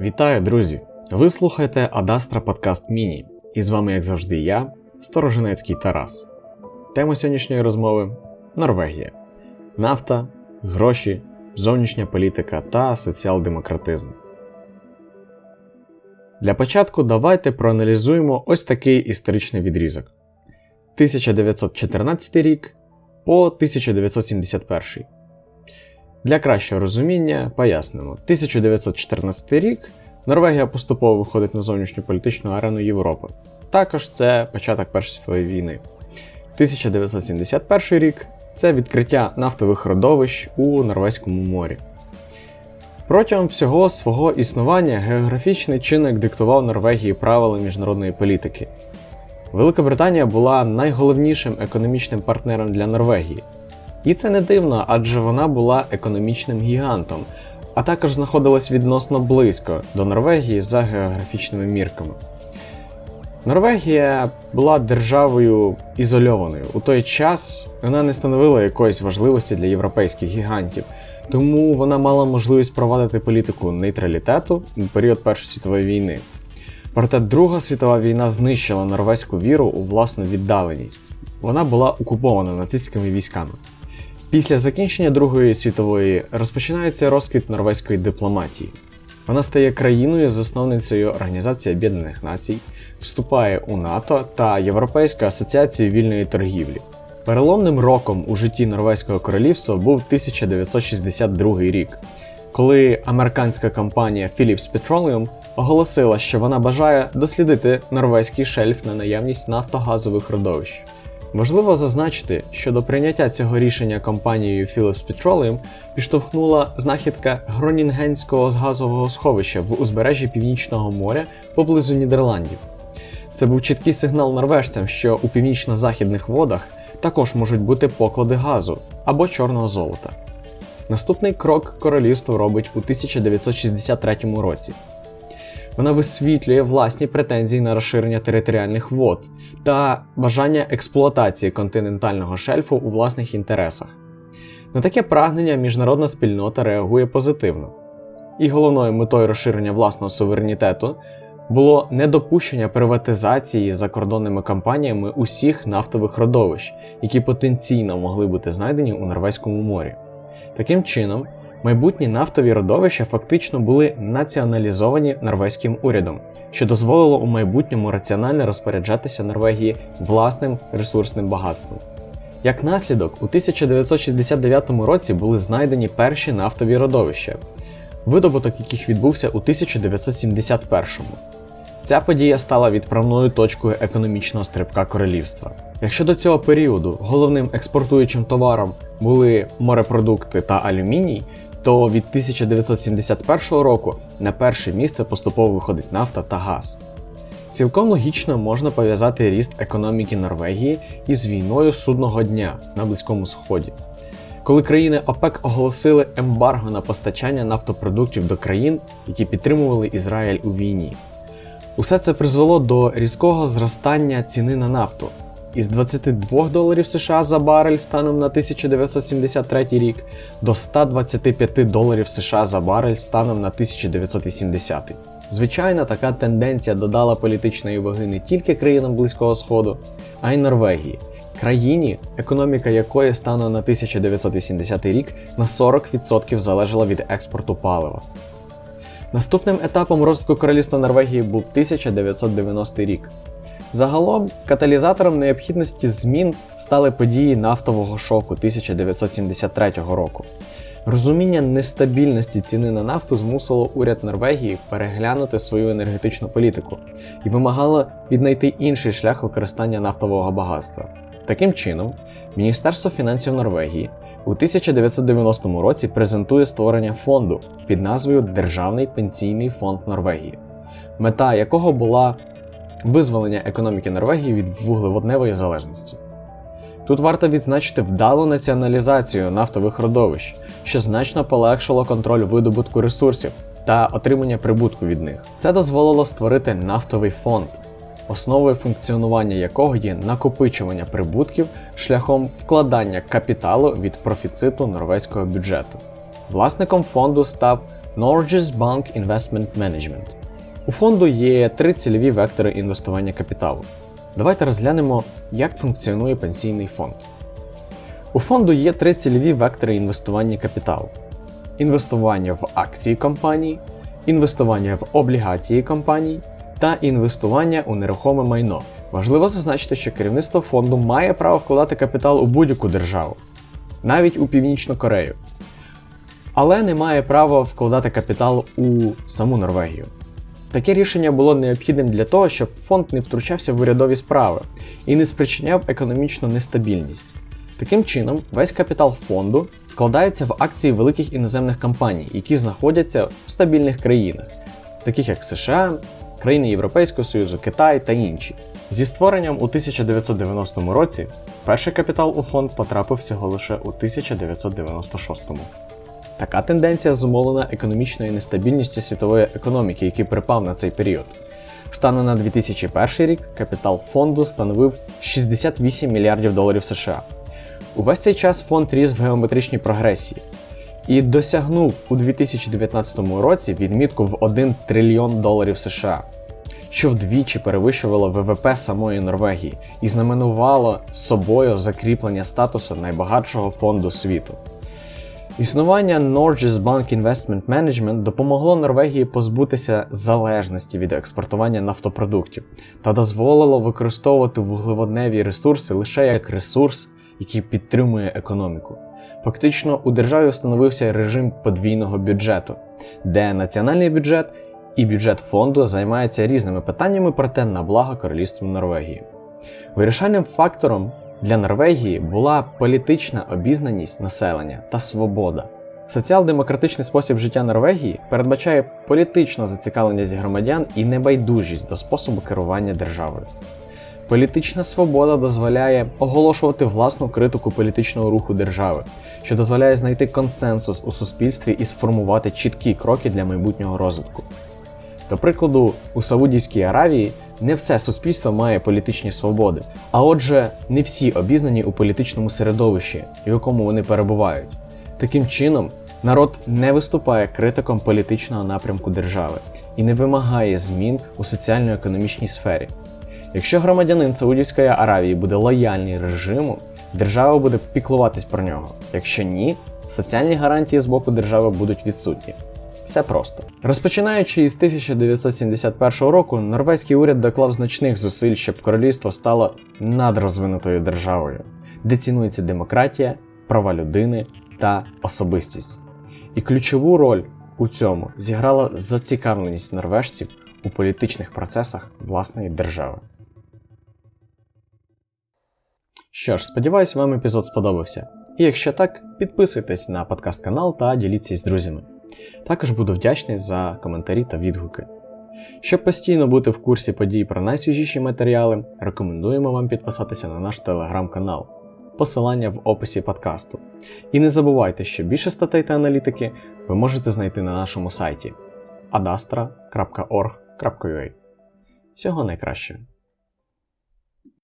Вітаю, друзі! Ви слухаєте Адастра Подкаст Міні, і з вами, як завжди, я, Сторожинецький Тарас. Тема сьогоднішньої розмови Норвегія, нафта, гроші, зовнішня політика та соціал-демократизм. Для початку давайте проаналізуємо ось такий історичний відрізок: 1914 рік по 1971. Для кращого розуміння пояснимо: 1914 рік Норвегія поступово виходить на зовнішню політичну арену Європи. Також це початок Першої світової війни. 1971 рік це відкриття нафтових родовищ у Норвезькому морі. Протягом всього свого існування географічний чинник диктував Норвегії правила міжнародної політики. Велика Британія була найголовнішим економічним партнером для Норвегії. І це не дивно, адже вона була економічним гігантом, а також знаходилась відносно близько до Норвегії за географічними мірками. Норвегія була державою ізольованою. У той час вона не становила якоїсь важливості для європейських гігантів, тому вона мала можливість провадити політику нейтралітету у період Першої світової війни. Проте Друга світова війна знищила норвезьку віру у власну віддаленість. Вона була окупована нацистськими військами. Після закінчення Другої світової розпочинається розквіт норвезької дипломатії. Вона стає країною засновницею Організації Об'єднаних Націй, вступає у НАТО та Європейську асоціацію вільної торгівлі. Переломним роком у житті Норвезького королівства був 1962 рік, коли американська компанія Philips Petroleum оголосила, що вона бажає дослідити норвезький шельф на наявність нафтогазових родовищ. Важливо зазначити, що до прийняття цього рішення компанією Philips Petroleum підштовхнула знахідка Гронінгенського газового сховища в узбережжі Північного моря поблизу Нідерландів. Це був чіткий сигнал норвежцям, що у північно-західних водах також можуть бути поклади газу або чорного золота. Наступний крок королівство робить у 1963 році. Вона висвітлює власні претензії на розширення територіальних вод та бажання експлуатації континентального шельфу у власних інтересах. На таке прагнення міжнародна спільнота реагує позитивно. І головною метою розширення власного суверенітету було недопущення приватизації закордонними компаніями усіх нафтових родовищ, які потенційно могли бути знайдені у Норвезькому морі. Таким чином, майбутні нафтові родовища фактично були націоналізовані норвезьким урядом, що дозволило у майбутньому раціонально розпоряджатися Норвегії власним ресурсним багатством. Як наслідок, у 1969 році були знайдені перші нафтові родовища, видобуток яких відбувся у 1971 Ця подія стала відправною точкою економічного стрибка королівства. Якщо до цього періоду головним експортуючим товаром були морепродукти та алюміній, то від 1971 року на перше місце поступово виходить нафта та газ. Цілком логічно можна пов'язати ріст економіки Норвегії із війною судного дня на Близькому Сході. Коли країни ОПЕК оголосили ембарго на постачання нафтопродуктів до країн, які підтримували Ізраїль у війні. Усе це призвело до різкого зростання ціни на нафту із 22 доларів США за барель станом на 1973 рік до 125 доларів США за барель станом на 1980. Звичайно, така тенденція додала політичної ваги не тільки країнам Близького Сходу, а й Норвегії, країні, економіка якої станом на 1980 рік на 40% залежала від експорту палива. Наступним етапом розвитку королівства Норвегії був 1990 рік. Загалом каталізатором необхідності змін стали події нафтового шоку 1973 року. Розуміння нестабільності ціни на нафту змусило уряд Норвегії переглянути свою енергетичну політику і вимагало віднайти інший шлях використання нафтового багатства. Таким чином, Міністерство фінансів Норвегії у 1990 році презентує створення фонду під назвою Державний пенсійний фонд Норвегії, мета якого була визволення економіки Норвегії від вуглеводневої залежності. Тут варто відзначити вдалу націоналізацію нафтових родовищ, що значно полегшило контроль видобутку ресурсів та отримання прибутку від них. Це дозволило створити нафтовий фонд. основою функціонування якого є накопичування прибутків шляхом вкладання капіталу від профіциту норвезького бюджету. Власником фонду став Norges Bank Investment Management. У фонду є три цільові вектори інвестування капіталу. Давайте розглянемо, як функціонує пенсійний фонд. У фонду є три цільові вектори інвестування капіталу: інвестування в акції компанії, інвестування в облігації компаній та інвестування у нерухоме майно. Важливо зазначити, що керівництво фонду має право вкладати капітал у будь-яку державу, навіть у Північну Корею, але не має права вкладати капітал у саму Норвегію. Таке рішення було необхідним для того, щоб фонд не втручався в урядові справи і не спричиняв економічну нестабільність. Таким чином, весь капітал фонду вкладається в акції великих іноземних компаній, які знаходяться в стабільних країнах, таких як США, країни Європейського Союзу, Китай та інші. Зі створенням у 1990 році перший капітал у фонд потрапив всього лише у 1996. Така тенденція зумовлена економічною нестабільністю світової економіки, який припав на цей період. Станом на 2001 рік капітал фонду становив 68 мільярдів доларів США. Увесь цей час фонд ріс в геометричній прогресії і досягнув у 2019 році відмітку в 1 трильйон доларів США, що вдвічі перевищувало ВВП самої Норвегії і знаменувало собою закріплення статусу найбагатшого фонду світу. Існування Norges Bank Investment Management допомогло Норвегії позбутися залежності від експортування нафтопродуктів та дозволило використовувати вуглеводневі ресурси лише як ресурс, який підтримує економіку. Фактично, у державі встановився режим подвійного бюджету, де національний бюджет і бюджет фонду займаються різними питаннями, проте на благо королівства Норвегії. Вирішальним фактором для Норвегії була політична обізнаність населення та свобода. Соціал-демократичний спосіб життя Норвегії передбачає політичну зацікавленість громадян і небайдужість до способу керування державою. Політична свобода дозволяє оголошувати власну критику політичного руху держави, що дозволяє знайти консенсус у суспільстві і сформувати чіткі кроки для майбутнього розвитку. До прикладу, у Саудівській Аравії не все суспільство має політичні свободи, а отже, не всі обізнані у політичному середовищі, в якому вони перебувають. Таким чином, народ не виступає критиком політичного напрямку держави і не вимагає змін у соціально-економічній сфері. Якщо громадянин Саудівської Аравії буде лояльний режиму, держава буде піклуватись про нього. Якщо ні, соціальні гарантії з боку держави будуть відсутні. Все просто. Розпочинаючи із 1971 року, норвезький уряд доклав значних зусиль, щоб королівство стало надрозвинутою державою, де цінується демократія, права людини та особистість. І ключову роль у цьому зіграла зацікавленість норвежців у політичних процесах власної держави. Що ж, сподіваюсь, вам епізод сподобався. І якщо так, підписуйтесь на подкаст канал та діліться з друзями. Також буду вдячний за коментарі та відгуки. Щоб постійно бути в курсі подій про найсвіжіші матеріали, рекомендуємо вам підписатися на наш телеграм-канал, посилання в описі подкасту. І не забувайте, що більше статей та аналітики ви можете знайти на нашому сайті adastra.org.ua. Всього найкращого!